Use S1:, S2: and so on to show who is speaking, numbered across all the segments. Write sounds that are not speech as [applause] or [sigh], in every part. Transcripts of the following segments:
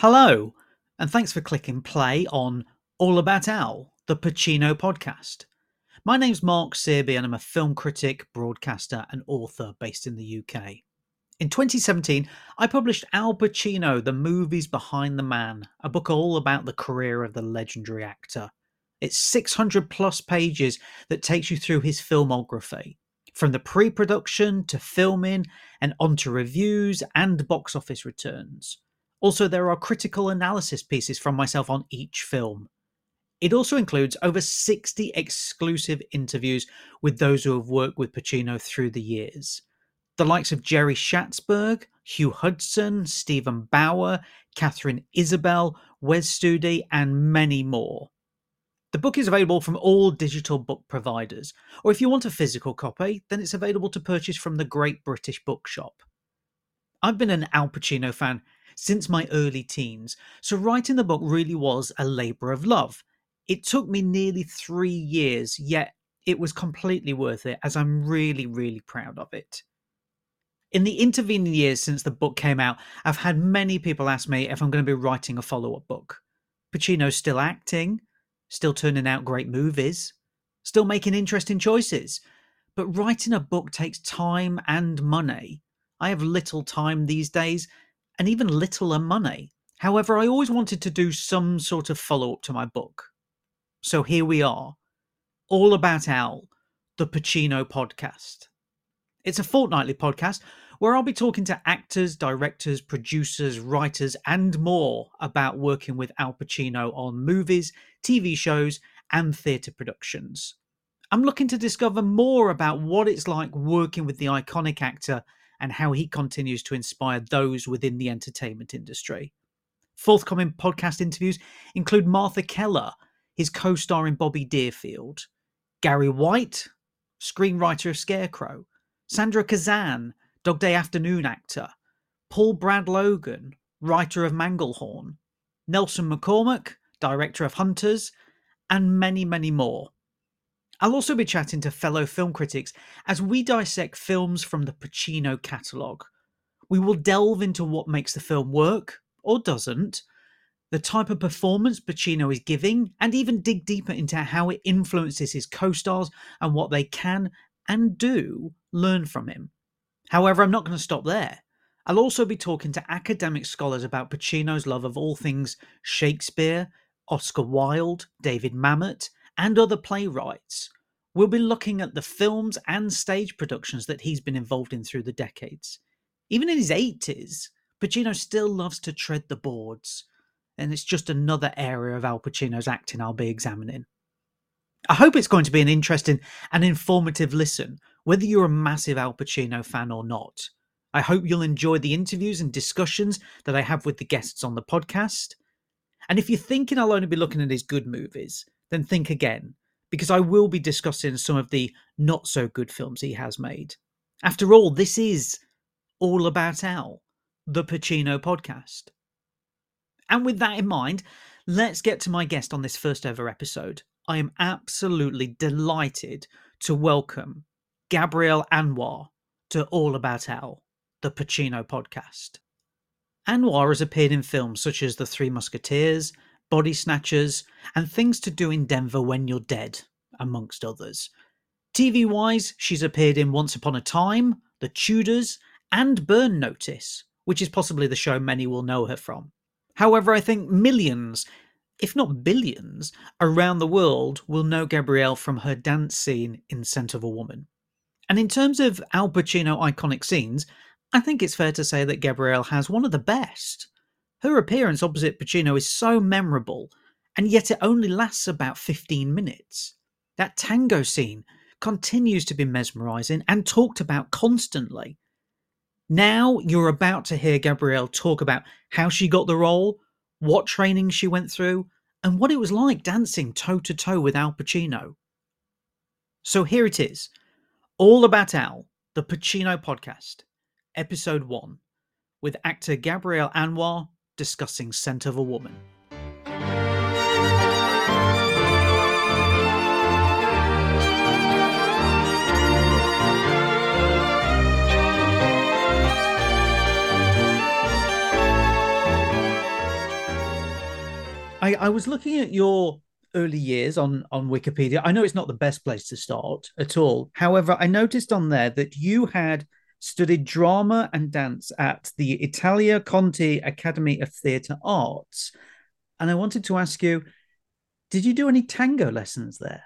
S1: Hello, and thanks for clicking play on All About Al, the Pacino podcast. My name's Mark Searby, and I'm a film critic, broadcaster, and author based in the UK. In 2017, I published Al Pacino, The Movies Behind the Man, a book all about the career of the legendary actor. It's 600 plus pages that takes you through his filmography, from the pre production to filming and onto reviews and box office returns. Also, there are critical analysis pieces from myself on each film. It also includes over 60 exclusive interviews with those who have worked with Pacino through the years. The likes of Jerry Schatzberg, Hugh Hudson, Steven Bauer, Katharine Isabelle, Wes Studi, and many more. The book is available from all digital book providers, or if you want a physical copy, then it's available to purchase from the Great British Bookshop. I've been an Al Pacino fan since my early teens, so writing the book really was a labour of love. It took me nearly three years, yet it was completely worth it, as I'm really, really proud of it. In the intervening years since the book came out, I've had many people ask me if I'm going to be writing a follow up book. Pacino's still acting, still turning out great movies, still making interesting choices. But writing a book takes time and money. I have little time these days and even littler money. However, I always wanted to do some sort of follow up to my book. So here we are, all about Al, the Pacino podcast. It's a fortnightly podcast where I'll be talking to actors, directors, producers, writers, and more about working with Al Pacino on movies, TV shows, and theatre productions. I'm looking to discover more about what it's like working with the iconic actor and how he continues to inspire those within the entertainment industry. Forthcoming podcast interviews include Martha Keller, his co star in Bobby Deerfield, Gary White, screenwriter of Scarecrow, Sandra Kazan, Dog Day Afternoon actor, Paul Brad Logan, writer of Manglehorn, Nelson McCormick, director of Hunters, and many, many more. I'll also be chatting to fellow film critics as we dissect films from the Pacino catalogue. We will delve into what makes the film work, or doesn't, the type of performance Pacino is giving, and even dig deeper into how it influences his co stars and what they can and do learn from him. However, I'm not going to stop there. I'll also be talking to academic scholars about Pacino's love of all things Shakespeare, Oscar Wilde, David Mamet, and other playwrights. We'll be looking at the films and stage productions that he's been involved in through the decades. Even in his 80s, Pacino still loves to tread the boards, and it's just another area of Al Pacino's acting I'll be examining. I hope it's going to be an interesting and informative listen, whether you're a massive Al Pacino fan or not. I hope you'll enjoy the interviews and discussions that I have with the guests on the podcast. And if you're thinking I'll only be looking at his good movies, then think again, because I will be discussing some of the not so good films he has made. After all, this is all about Al, the Pacino podcast. And with that in mind, let's get to my guest on this first ever episode. I am absolutely delighted to welcome Gabrielle Anwar to All About Al, the Pacino podcast. Anwar has appeared in films such as The Three Musketeers, Body Snatchers, and Things to Do in Denver When You're Dead, amongst others. TV wise, she's appeared in Once Upon a Time, The Tudors, and Burn Notice, which is possibly the show many will know her from. However, I think millions, if not billions, around the world will know Gabrielle from her dance scene in Scent of a Woman. And in terms of Al Pacino iconic scenes, I think it's fair to say that Gabrielle has one of the best. Her appearance opposite Pacino is so memorable, and yet it only lasts about 15 minutes. That tango scene continues to be mesmerizing and talked about constantly. Now you're about to hear Gabrielle talk about how she got the role, what training she went through, and what it was like dancing toe to toe with Al Pacino. So here it is All About Al, the Pacino podcast. Episode 1, with actor Gabrielle Anwar discussing Scent of a Woman. I, I was looking at your early years on on Wikipedia. I know it's not the best place to start at all. However, I noticed on there that you had studied drama and dance at the Italia Conti Academy of Theatre Arts. And I wanted to ask you, did you do any tango lessons there?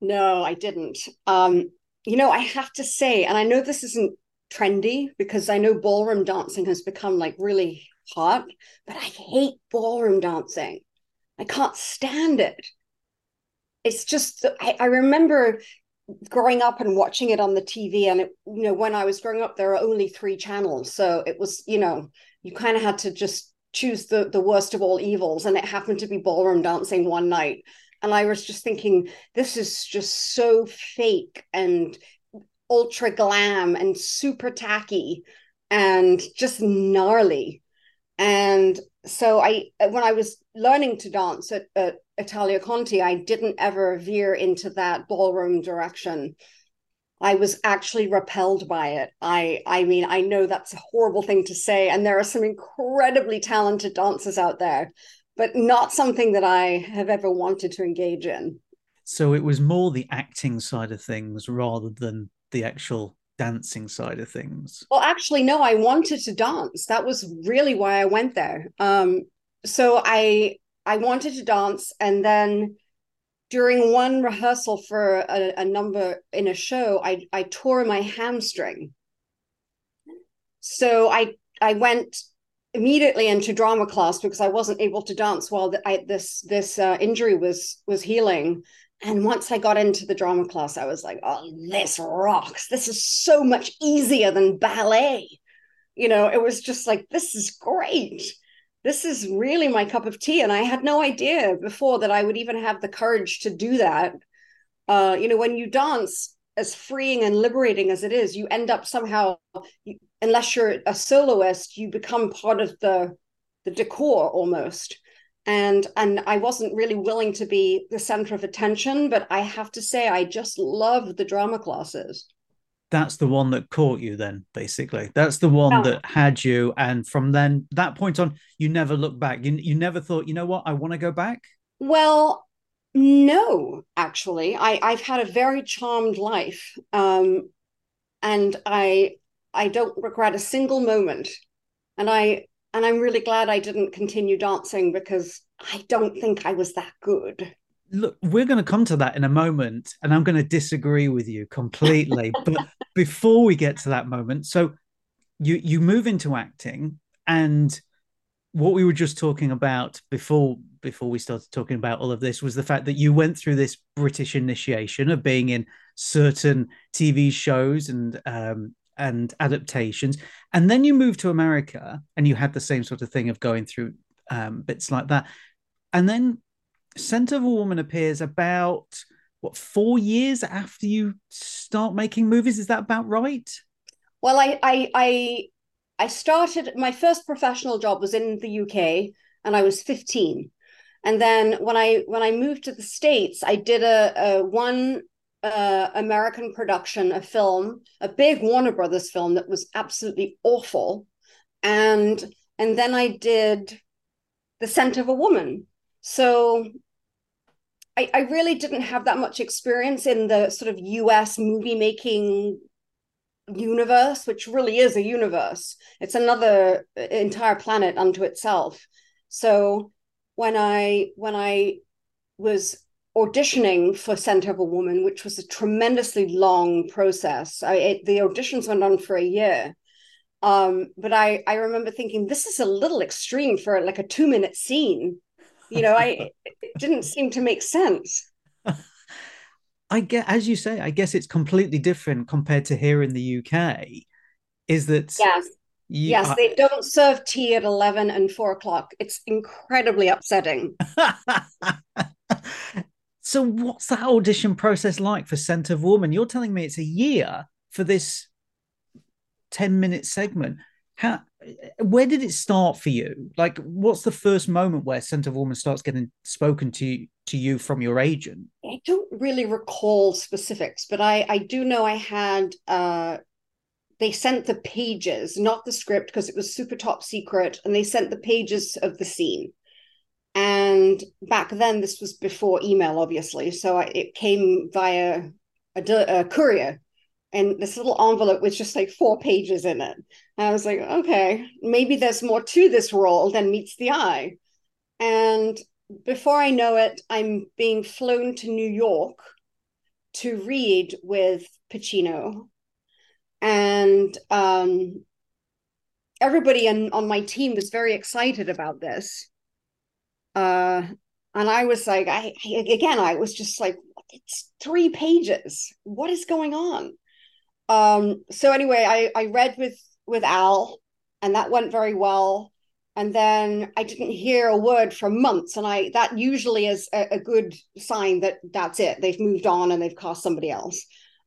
S2: No, I didn't. Um, you know, I have to say, and I know this isn't trendy because I know ballroom dancing has become like really hot, but I hate ballroom dancing. I can't stand it. It's just I, I remember growing up and watching it on the TV, and it, you know, when I was growing up, there were only three channels, so it was, you know, you kind of had to just choose the the worst of all evils, and it happened to be ballroom dancing one night, and I was just thinking, this is just so fake and ultra glam and super tacky and just gnarly. And so I when I was learning to dance at, at Italia Conti, I didn't ever veer into that ballroom direction. I was actually repelled by it. I I mean, I know that's a horrible thing to say, and there are some incredibly talented dancers out there, but not something that I have ever wanted to engage in.
S1: So it was more the acting side of things rather than the actual dancing side of things?
S2: Well, actually, no, I wanted to dance. That was really why I went there. Um, so I I wanted to dance, and then during one rehearsal for a, a number in a show, I I tore my hamstring. So I I went immediately into drama class because I wasn't able to dance while the, I, this this uh, injury was was healing. And once I got into the drama class, I was like, oh, this rocks. This is so much easier than ballet. You know, it was just like, this is great. This is really my cup of tea. And I had no idea before that I would even have the courage to do that. Uh, you know, when you dance, as freeing and liberating as it is, you end up somehow, unless you're a soloist, you become part of the the decor almost and and I wasn't really willing to be the center of attention but I have to say I just love the drama classes
S1: that's the one that caught you then basically. That's the one yeah. that had you and from then that point on you never looked back. You, you never thought you know what? I want to go back?
S2: Well no actually. I I've had a very charmed life um and I I don't regret a single moment. And I and I'm really glad I didn't continue dancing because I don't think I was that good.
S1: Look, we're going to come to that in a moment, and I'm going to disagree with you completely. [laughs] but before we get to that moment, so you you move into acting, and what we were just talking about before before we started talking about all of this was the fact that you went through this British initiation of being in certain TV shows and um, and adaptations. And then you moved to America and you had the same sort of thing of going through um, bits like that. And then Scent of a Woman appears about what four years after you start making movies. Is that about right?
S2: Well, I I I, I started my first professional job was in the UK and I was 15. And then when I when I moved to the States, I did a, a one uh, American production, a film, a big Warner Brothers film that was absolutely awful, and and then I did The Scent of a Woman. So I, I really didn't have that much experience in the sort of U.S. movie making universe, which really is a universe. It's another uh, entire planet unto itself. So when I when I was auditioning for Scent of a Woman, which was a tremendously long process. I, it, the auditions went on for a year. Um, but I, I remember thinking, this is a little extreme for like a two minute scene. You know, I it didn't seem to make sense.
S1: I get, as you say, I guess it's completely different compared to here in the UK. Is that
S2: yes, you, yes, I, they don't serve tea at eleven and four o'clock. It's incredibly upsetting. [laughs]
S1: So, what's that audition process like for Scent of Woman? You're telling me it's a year for this 10 minute segment. How, where did it start for you? Like, what's the first moment where Scent of Woman starts getting spoken to to you from your agent?
S2: I don't really recall specifics, but I I do know I had uh they sent the pages, not the script, because it was super top secret, and they sent the pages of the scene. And back then, this was before email, obviously. So it came via a, a courier and this little envelope with just like four pages in it. And I was like, okay, maybe there's more to this role than meets the eye. And before I know it, I'm being flown to New York to read with Pacino. And um, everybody on, on my team was very excited about this. Uh, and I was like, I again, I was just like, it's three pages. What is going on? Um, so anyway, I, I read with with Al, and that went very well. And then I didn't hear a word for months, and I that usually is a, a good sign that that's it. They've moved on and they've cast somebody else.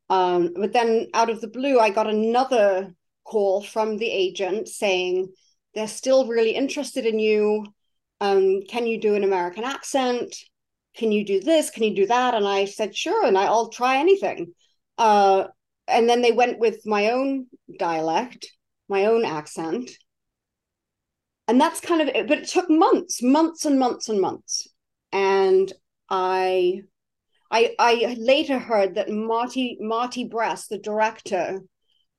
S2: Um, but then out of the blue, I got another call from the agent saying they're still really interested in you. Um, can you do an American accent? Can you do this? Can you do that? And I said, sure, and I'll try anything. Uh, and then they went with my own dialect, my own accent. And that's kind of it. But it took months, months and months and months. And I I I later heard that Marty Marty Brest, the director,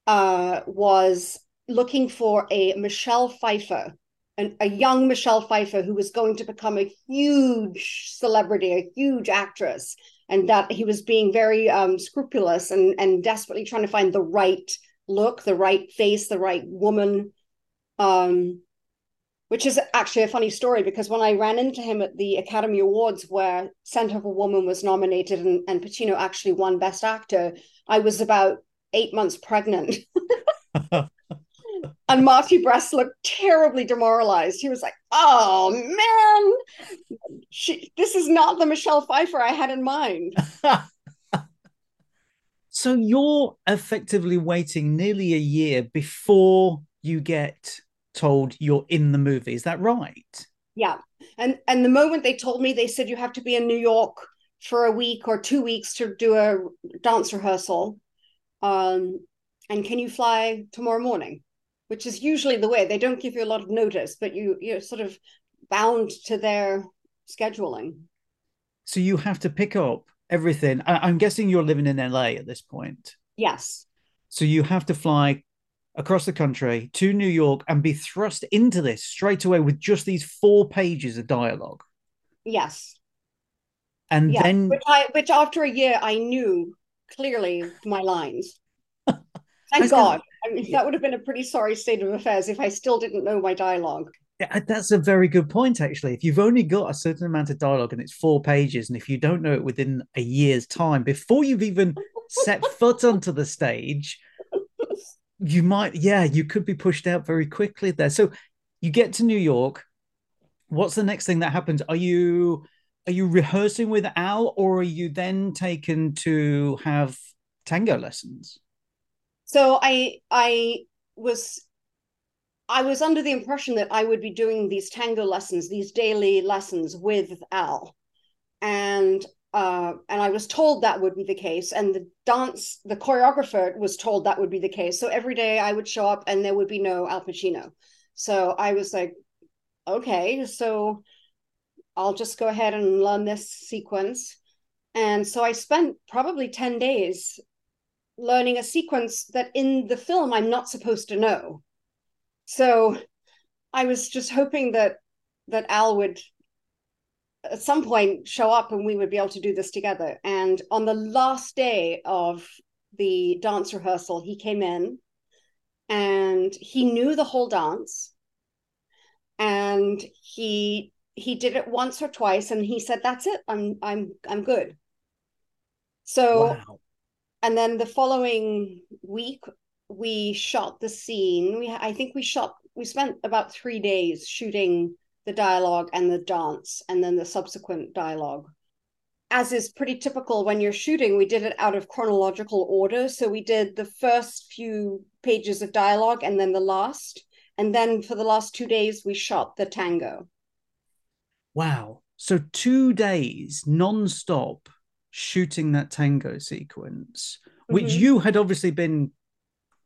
S2: uh, was looking for a Michelle Pfeiffer, an, a young Michelle Pfeiffer who was going to become a huge celebrity, a huge actress and that he was being very um, scrupulous and and desperately trying to find the right look, the right face, the right woman. Um, which is actually a funny story because when I ran into him at the Academy Awards, where Scent of a Woman was nominated and, and Pacino actually won Best Actor, I was about eight months pregnant. [laughs] and Marty Brest looked terribly demoralized. He was like, "Oh man, she, this is not the Michelle Pfeiffer I had in mind." [laughs]
S1: so you're effectively waiting nearly a year before you get told you're in the movie. Is that right?
S2: Yeah, and and the moment they told me, they said you have to be in New York for a week or two weeks to do a dance rehearsal. Um, and can you fly tomorrow morning? which is usually the way they don't give you a lot of notice but you you're sort of bound to their scheduling
S1: so you have to pick up everything. I'm guessing you're living in la at this point.
S2: Yes.
S1: So you have to fly across the country to new york and be thrust into this straight away with just these four pages of dialogue.
S2: Yes.
S1: And yes. then
S2: which, I, which after a year i knew clearly my lines. [laughs] Thank god. I mean, that would have been a pretty sorry state of affairs if I still didn't know my dialogue.
S1: That's a very good point, actually. If you've only got a certain amount of dialogue and it's four pages, and if you don't know it within a year's time, before you've even set foot onto the stage, you might, yeah, you could be pushed out very quickly there. So you get to New York. What's the next thing that happens? Are you are you rehearsing with Al, or are you then taken to have tango lessons?
S2: So I I was I was under the impression that I would be doing these tango lessons, these daily lessons with Al. And uh, and I was told that would be the case. And the dance, the choreographer was told that would be the case. So every day I would show up and there would be no Al Pacino. So I was like, okay, so I'll just go ahead and learn this sequence. And so I spent probably 10 days learning a sequence that in the film I'm not supposed to know. So I was just hoping that that Al would at some point show up and we would be able to do this together. And on the last day of the dance rehearsal, he came in and he knew the whole dance. And he he did it once or twice and he said, That's it. I'm I'm I'm good. So wow and then the following week we shot the scene. We i think we shot we spent about three days shooting the dialogue and the dance and then the subsequent dialogue. As is pretty typical when you're shooting we did it out of chronological order. So we did the first few pages of dialogue and then the last. And then for the last two days we shot the tango.
S1: Wow. So two days non-stop shooting that tango sequence, mm-hmm. which you had obviously been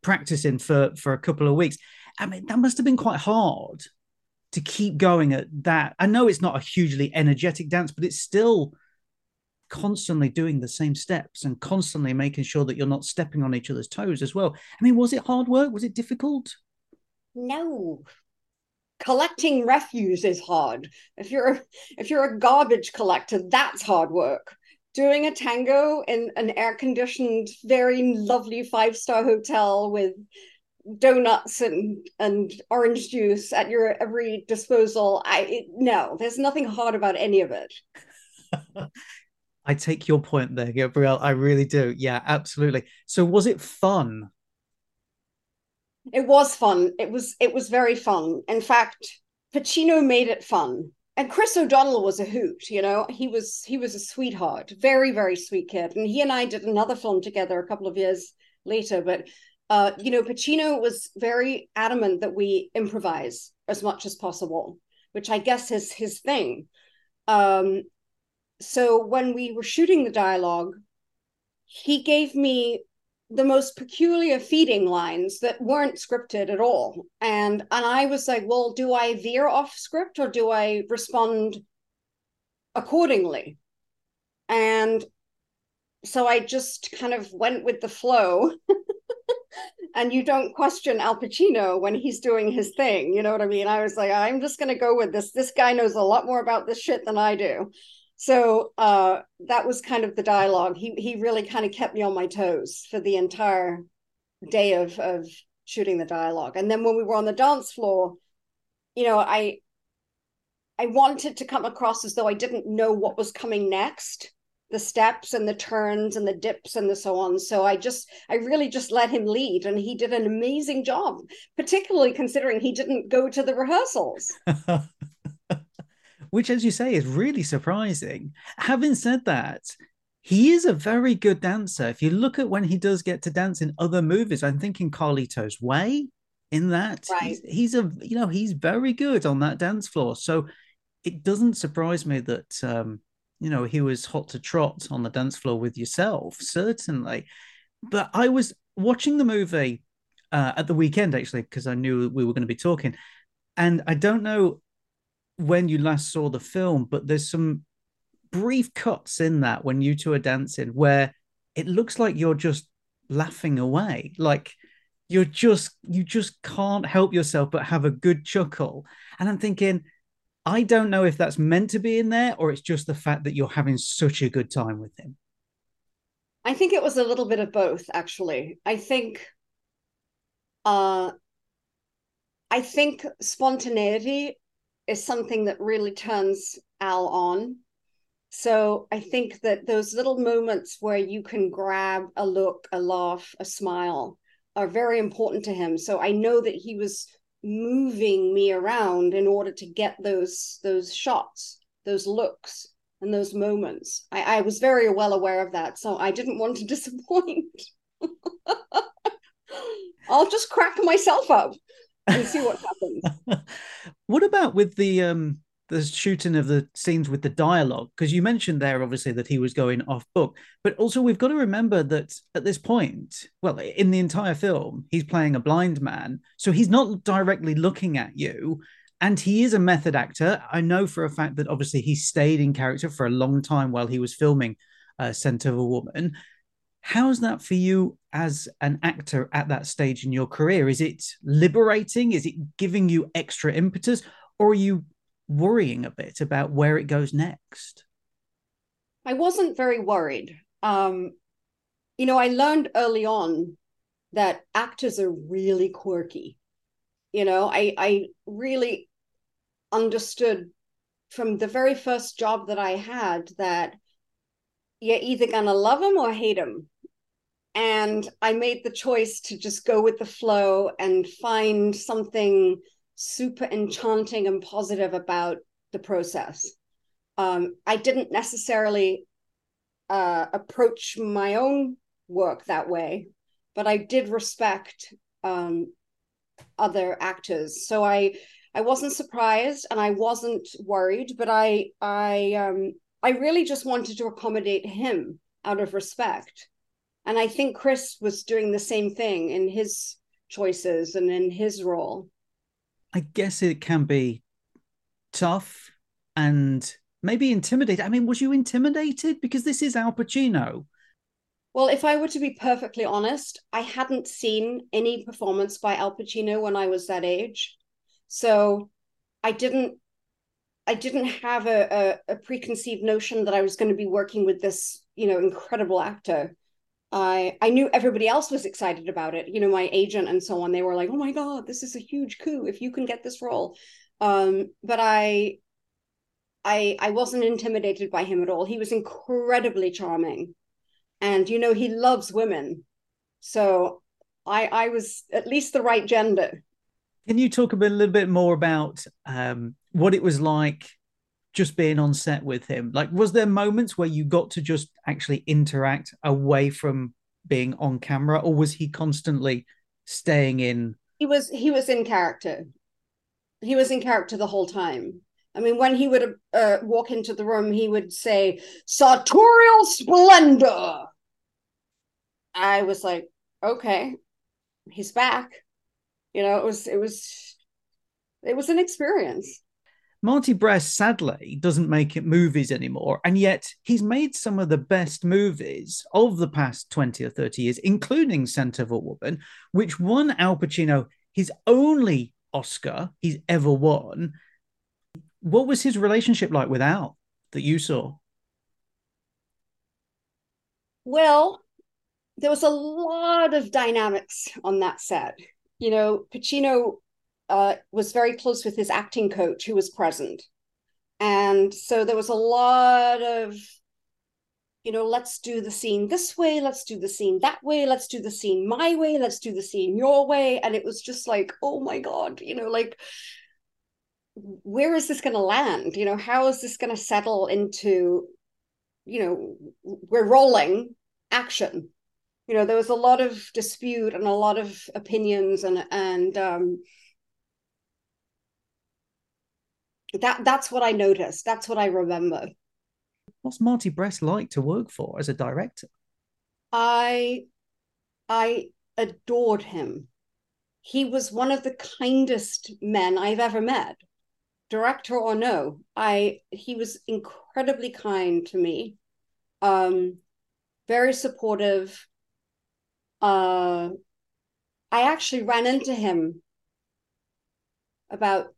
S1: practicing for for a couple of weeks. I mean, that must have been quite hard. to keep going at that. I know it's not a hugely energetic dance, but it's still constantly doing the same steps and constantly making sure that you're not stepping on each other's toes as well. I mean, was it hard work? Was it difficult?
S2: No. Collecting refuse is hard. If you're if you're a garbage collector, that's hard work. Doing a tango in an air conditioned, very lovely five star hotel with donuts and and orange juice at your every disposal i it, no there's nothing hard about any of it. [laughs]
S1: I take your point there gabrielle i really do yeah absolutely. So was it fun?
S2: It was fun it was it was very fun. In fact pacino made it fun and chris o'donnell was a hoot you know he was he was a sweetheart very very sweet kid and he and i did another film together a couple of years later but uh, you know, Pacino was very adamant that we improvise as much as possible, which I guess is his thing. Um, so when we were shooting the dialogue, he gave me the most peculiar feeding lines that weren't scripted at all. And and I was like, well, do I veer off script or do I respond accordingly? And so I just kind of went with the flow [laughs] and you don't question Al Pacino when he's doing his thing. You know what I mean? I was like, I'm just going to go with this. This guy knows a lot more about this shit than I do. So uh, that was kind of the dialogue. He he really kind of kept me on my toes for the entire day of of shooting the dialogue. And then when we were on the dance floor, you know, I I wanted to come across as though I didn't know what was coming next the steps and the turns and the dips and the so on. So I just, I really just let him lead, and he did an amazing job, particularly considering he didn't go to the rehearsals. [laughs]
S1: Which, as you say, is really surprising. Having said that, he is a very good dancer. If you look at when he does get to dance in other movies, I'm thinking Carlito's Way. In that, right. he's, he's a you know he's very good on that dance floor. So it doesn't surprise me that um, you know he was hot to trot on the dance floor with yourself certainly but i was watching the movie uh, at the weekend actually because i knew we were going to be talking and i don't know when you last saw the film but there's some brief cuts in that when you two are dancing where it looks like you're just laughing away like you're just you just can't help yourself but have a good chuckle and i'm thinking I don't know if that's meant to be in there or it's just the fact that you're having such a good time with him.
S2: I think it was a little bit of both, actually. I think uh I think spontaneity is something that really turns Al on. So I think that those little moments where you can grab a look, a laugh, a smile are very important to him. So I know that he was moving me around in order to get those those shots those looks and those moments i, I was very well aware of that so i didn't want to [laughs] disappoint [laughs] i'll just crack myself up and see what happens [laughs]
S1: what about with the um the shooting of the scenes with the dialogue? Because you mentioned there obviously that he was going off book but also we've got to remember that at this point well in the entire film he's playing a blind man so he's not directly looking at you and he is a method actor. I know for a fact that obviously he stayed in character for a long time while he was filming uh, scent of a woman how's that for you as an actor at that stage in your career is it liberating is it giving you extra impetus or are you worrying a bit about where it goes next?
S2: I wasn't very worried. Um, you know, I learned early on that actors are really quirky. You know, I I really understood from the very first job that I had that you're either gonna love them or hate them. And I made the choice to just go with the flow and find something super enchanting and positive about the process. Um, I didn't necessarily uh, approach my own work that way, but I did respect um, other actors. So I I wasn't surprised and I wasn't worried, but I I um, I really just wanted to accommodate him out of respect. And I think Chris was doing the same thing in his choices and in his role.
S1: I guess it can be tough and maybe intimidated. I mean, was you intimidated? Because this is Al Pacino.
S2: Well, if I were to be perfectly honest, I hadn't seen any performance by Al Pacino when I was that age. So I didn't I didn't have a, a, a preconceived notion that I was going to be working with this, you know, incredible actor. I I knew everybody else was excited about it. You know, my agent and so on. They were like, "Oh my god, this is a huge coup if you can get this role." Um, but I I I wasn't intimidated by him at all. He was incredibly charming and you know he loves women so i i was at least the right gender
S1: can you talk a, bit, a little bit more about um, what it was like just being on set with him like was there moments where you got to just actually interact away from being on camera or was he constantly staying in
S2: he was he was in character he was in character the whole time I mean, when he would uh, walk into the room, he would say, Sartorial splendor. I was like, okay, he's back. You know, it was it was it was an experience.
S1: Marty Brest sadly doesn't make it movies anymore, and yet he's made some of the best movies of the past 20 or 30 years, including Scent of a Woman, which won Al Pacino his only Oscar he's ever won. What was his relationship like with Al that you saw?
S2: Well, there was a lot of dynamics on that set. You know, Pacino uh, was very close with his acting coach who was present. And so there was a lot of, you know, let's do the scene this way, let's do the scene that way, let's do the scene my way, let's do the scene your way. And it was just like, oh my God, you know, like, where is this going to land? You know, how is this going to settle into, you know, we're rolling action you know there was a lot of dispute and a lot of opinions and and um, that that's what I noticed. That's what I remember.
S1: What's Marty Brest like to work for as a director?
S2: I I adored him. He was one of the kindest men I've ever met, director or no. I he was incredibly kind to me, um, very supportive, uh, I actually ran into him about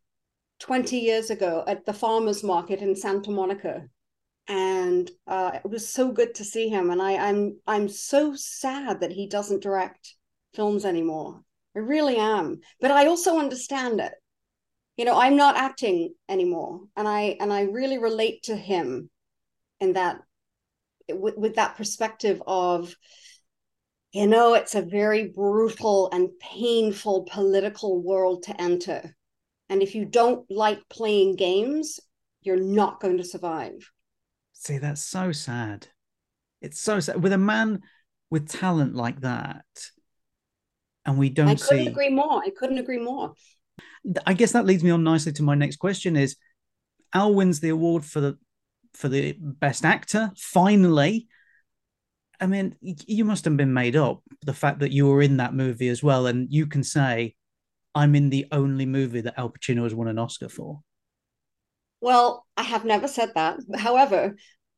S2: 20 years ago at the farmers market in Santa Monica. And uh, it was so good to see him. And I, I'm I'm so sad that he doesn't direct films anymore. I really am. But I also understand it. You know, I'm not acting anymore. And I and I really relate to him in that with, with that perspective of you know, it's a very brutal and painful political world to enter. And if you don't like playing games, you're not going to survive.
S1: See, that's so sad. It's so sad. With a man with talent like that, and we don't I
S2: couldn't
S1: see...
S2: agree more. I couldn't agree more.
S1: I guess that leads me on nicely to my next question is Al wins the award for the for the best actor finally I mean, you must have been made up the fact that you were in that movie as well, and you can say, "I'm in the only movie that Al Pacino has won an Oscar for."
S2: Well, I have never said that. However,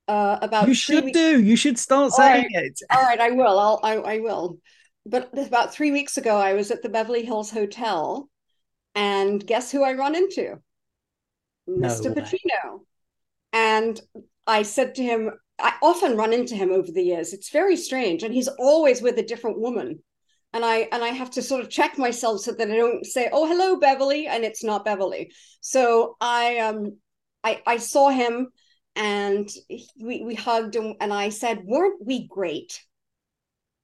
S2: uh, about
S1: you should weeks... do. You should start saying
S2: right.
S1: it.
S2: All right, I will. I'll. I, I will. But about three weeks ago, I was at the Beverly Hills Hotel, and guess who I run into?
S1: No
S2: Mr.
S1: Way.
S2: Pacino. And I said to him, I often run into him over the years. It's very strange, and he's always with a different woman. And I and I have to sort of check myself so that I don't say, "Oh, hello, Beverly," and it's not Beverly. So I um I I saw him and we we hugged and, and I said, "Weren't we great?"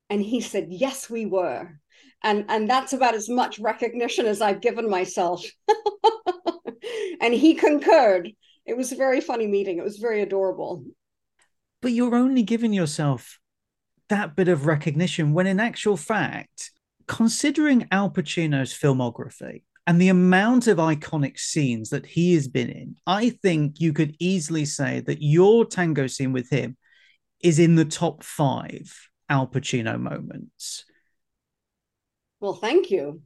S2: And he said, "Yes, we were." And and that's about as much recognition as I've given myself. [laughs] and he concurred. It was a very funny meeting. It was very adorable
S1: but you're only giving yourself that bit of recognition when in actual fact considering al pacino's filmography and the amount of iconic scenes that he has been in i think you could easily say that your tango scene with him is in the top five al pacino moments
S2: well thank you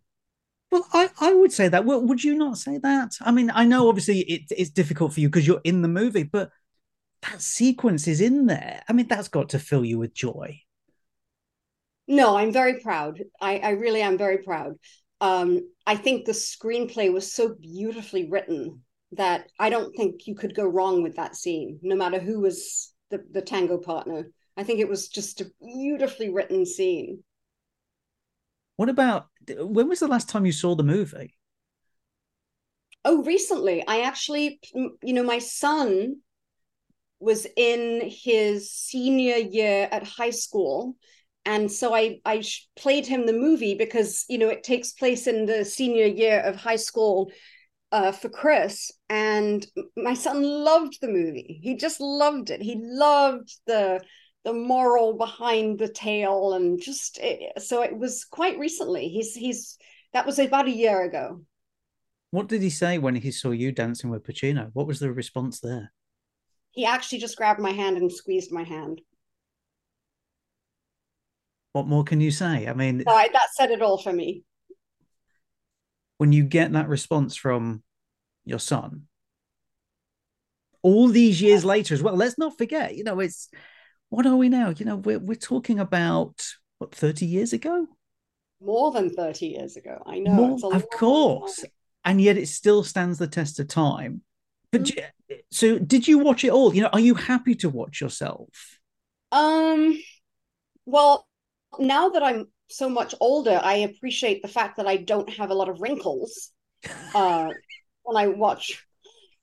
S1: Well, I, I would say that. Well, would you not say that? I mean, I know obviously it, it's difficult for you because you're in the movie, but that sequence is in there. I mean, that's got to fill you with joy.
S2: No, I'm very proud. I, I really am very proud. Um, I think the screenplay was so beautifully written that I don't think you could go wrong with that scene, no matter who was the, the tango partner. I think it was just a beautifully written scene.
S1: What about when was the last time you saw the movie?
S2: Oh, recently. I actually, you know, my son was in his senior year at high school and so I I played him the movie because you know it takes place in the senior year of high school uh, for Chris, and my son loved the movie. He just loved it. He loved the the moral behind the tale, and just it, so it was quite recently. He's he's that was about a year ago.
S1: What did he say when he saw you dancing with Pacino? What was the response there?
S2: He actually just grabbed my hand and squeezed my hand
S1: what more can you say? I mean,
S2: that said it all for me.
S1: When you get that response from your son, all these years later as well, let's not forget, you know, it's what are we now? You know, we're, we're talking about what, 30 years ago?
S2: More than 30 years ago. I know. More,
S1: of course. Time. And yet it still stands the test of time. But mm-hmm. so did you watch it all? You know, are you happy to watch yourself?
S2: Um, well, now that I'm so much older, I appreciate the fact that I don't have a lot of wrinkles [laughs] uh, when I watch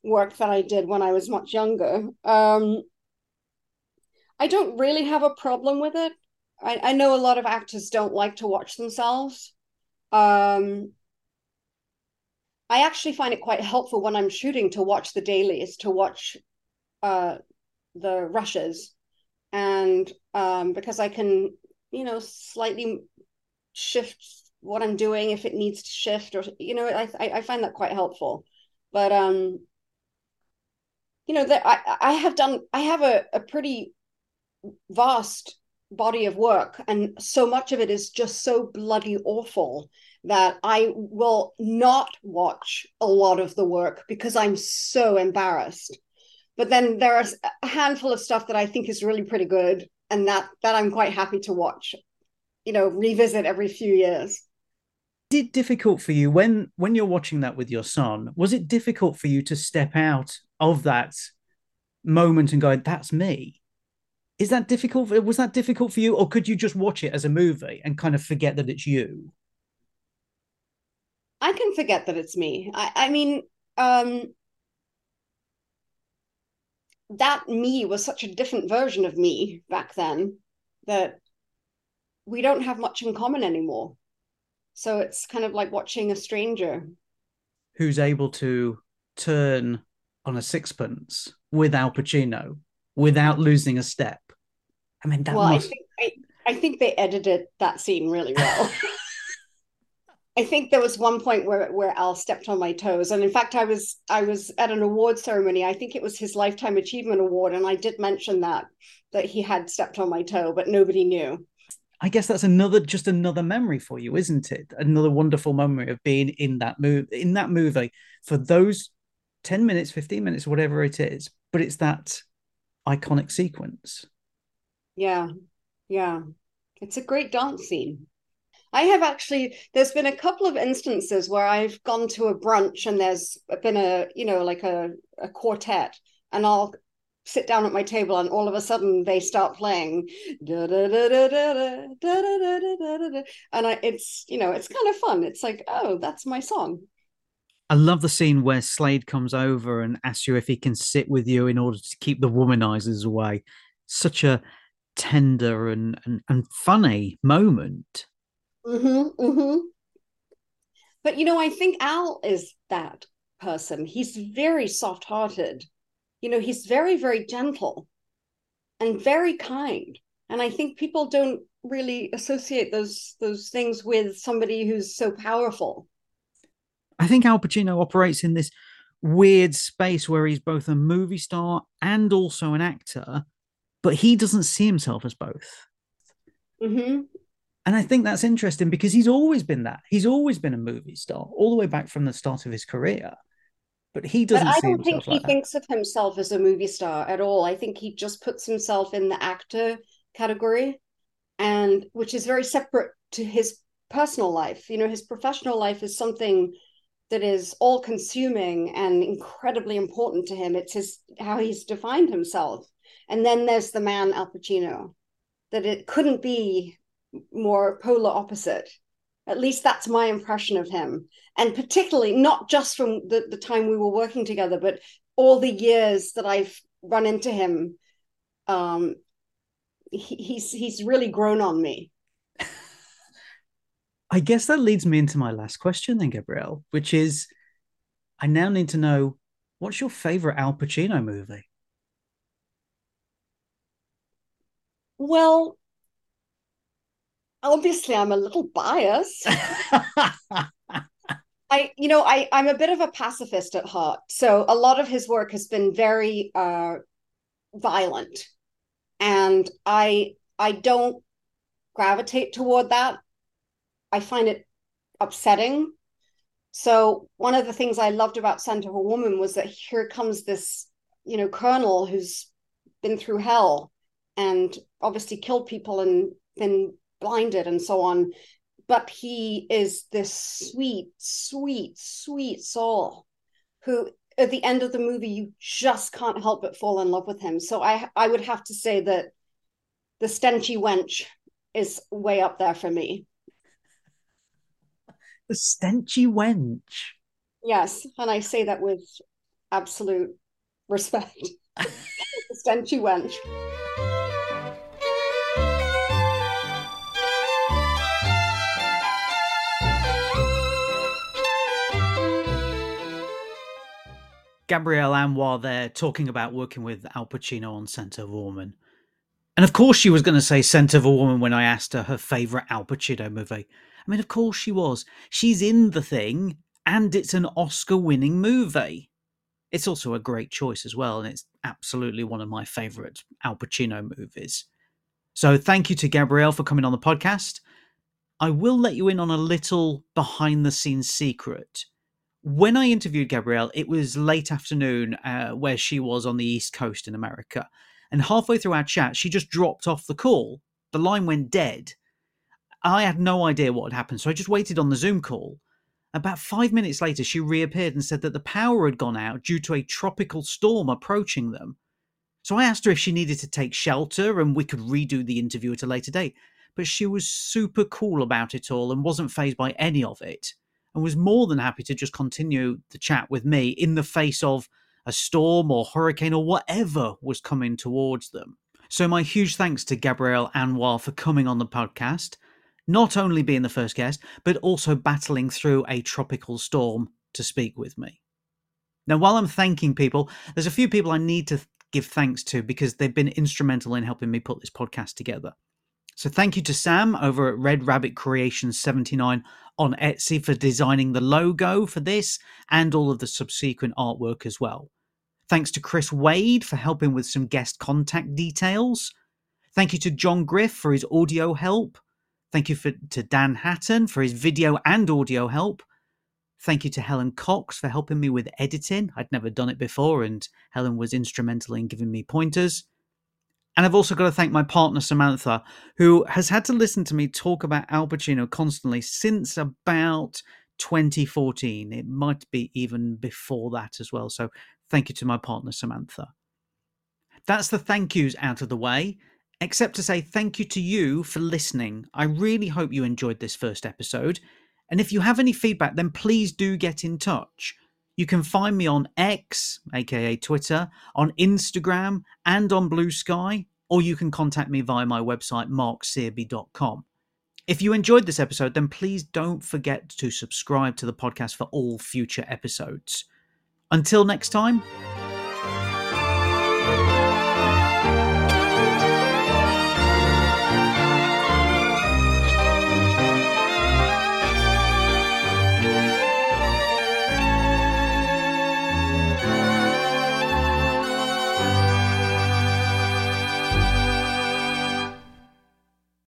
S2: work that I did when I was much younger. Um, I don't really have a problem with it. I, I know a lot of actors don't like to watch themselves. Um, I actually find it quite helpful when I'm shooting to watch the dailies, to watch uh, the rushes, and um, because I can you know slightly shift what i'm doing if it needs to shift or you know i i find that quite helpful. But um you know that i i have done i have a, a pretty vast body of work and so much of it is just so bloody awful that i will not watch a lot of the work because i'm so embarrassed. But then there are a handful of stuff that i think is really pretty good and that that I'm quite happy to watch, you know, revisit every few years.
S1: Is it difficult for you when when you're watching that with your son? Was it difficult for you to step out of that moment and go, "That's me"? Is that difficult? Was that difficult for you, or could you just watch it as a movie and kind of forget that it's you?
S2: I can forget that it's me. I, I mean, um, that me was such a different version of me back then that we don't have much in common anymore. So it's kind of like watching a stranger
S1: who's able to turn on a sixpence with Al Pacino without losing a step. I mean, that
S2: well,
S1: must...
S2: I think I, I think they edited that scene really well. [laughs] I think there was one point where where Al stepped on my toes, and in fact, I was I was at an award ceremony. I think it was his lifetime achievement award, and I did mention that that he had stepped on my toe, but nobody knew.
S1: I guess that's another just another memory for you, isn't it? Another wonderful memory of being in that move in that movie for those ten minutes, fifteen minutes, whatever it is. But it's that iconic sequence.
S2: Yeah, yeah, it's a great dance scene. I have actually, there's been a couple of instances where I've gone to a brunch and there's been a, you know, like a, a quartet, and I'll sit down at my table and all of a sudden they start playing and I, it's you know it's kind of fun it's like oh that's my song
S1: i love the scene where slade comes over and asks you if he can sit with you in order to keep the womanizers away such a tender and, and, and funny moment
S2: Mm-hmm, mm-hmm. But you know, I think Al is that person. He's very soft-hearted. You know, he's very, very gentle and very kind. And I think people don't really associate those those things with somebody who's so powerful.
S1: I think Al Pacino operates in this weird space where he's both a movie star and also an actor, but he doesn't see himself as both.
S2: Mm-hmm.
S1: And I think that's interesting because he's always been that. He's always been a movie star, all the way back from the start of his career. But he doesn't.
S2: But I
S1: don't
S2: think he
S1: like
S2: thinks of himself as a movie star at all. I think he just puts himself in the actor category, and which is very separate to his personal life. You know, his professional life is something that is all consuming and incredibly important to him. It's his how he's defined himself. And then there's the man Al Pacino, that it couldn't be more polar opposite. At least that's my impression of him. And particularly not just from the, the time we were working together, but all the years that I've run into him. Um, he, he's he's really grown on me. [laughs]
S1: I guess that leads me into my last question then, Gabrielle, which is I now need to know what's your favorite Al Pacino movie?
S2: Well, obviously I'm a little biased. [laughs] I, you know, I, I'm a bit of a pacifist at heart. So a lot of his work has been very uh, violent, and I, I don't gravitate toward that. I find it upsetting. So one of the things I loved about Scent of a Woman was that here comes this, you know, colonel who's been through hell and obviously killed people and been blinded and so on. But he is this sweet, sweet, sweet soul who at the end of the movie you just can't help but fall in love with him. So I I would have to say that the stenchy wench is way up there for me.
S1: The stenchy wench.
S2: Yes, and I say that with absolute respect. [laughs] the stenchy wench.
S1: Gabrielle Anwar there talking about working with Al Pacino on Scent of a Woman. And of course, she was going to say Scent of a Woman when I asked her her favourite Al Pacino movie. I mean, of course she was. She's in the thing, and it's an Oscar winning movie. It's also a great choice as well, and it's absolutely one of my favourite Al Pacino movies. So thank you to Gabrielle for coming on the podcast. I will let you in on a little behind the scenes secret when I interviewed Gabrielle, it was late afternoon uh, where she was on the East Coast in America. And halfway through our chat, she just dropped off the call. The line went dead. I had no idea what had happened, so I just waited on the Zoom call. About five minutes later, she reappeared and said that the power had gone out due to a tropical storm approaching them. So I asked her if she needed to take shelter and we could redo the interview at a later date. But she was super cool about it all and wasn't phased by any of it and was more than happy to just continue the chat with me in the face of a storm or hurricane or whatever was coming towards them. So, my huge thanks to Gabrielle Anwar for coming on the podcast, not only being the first guest, but also battling through a tropical storm to speak with me. Now, while I'm thanking people, there's a few people I need to give thanks to because they've been instrumental in helping me put this podcast together. So thank you to Sam over at Red Rabbit Creations 79 on Etsy for designing the logo for this and all of the subsequent artwork as well. Thanks to Chris Wade for helping with some guest contact details. Thank you to John Griff for his audio help. Thank you for, to Dan Hatton for his video and audio help. Thank you to Helen Cox for helping me with editing. I'd never done it before, and Helen was instrumental in giving me pointers. And I've also got to thank my partner, Samantha, who has had to listen to me talk about Al Pacino constantly since about 2014. It might be even before that as well. So thank you to my partner, Samantha. That's the thank yous out of the way, except to say thank you to you for listening. I really hope you enjoyed this first episode. And if you have any feedback, then please do get in touch. You can find me on X, aka Twitter, on Instagram, and on Blue Sky, or you can contact me via my website, marksearby.com. If you enjoyed this episode, then please don't forget to subscribe to the podcast for all future episodes. Until next time,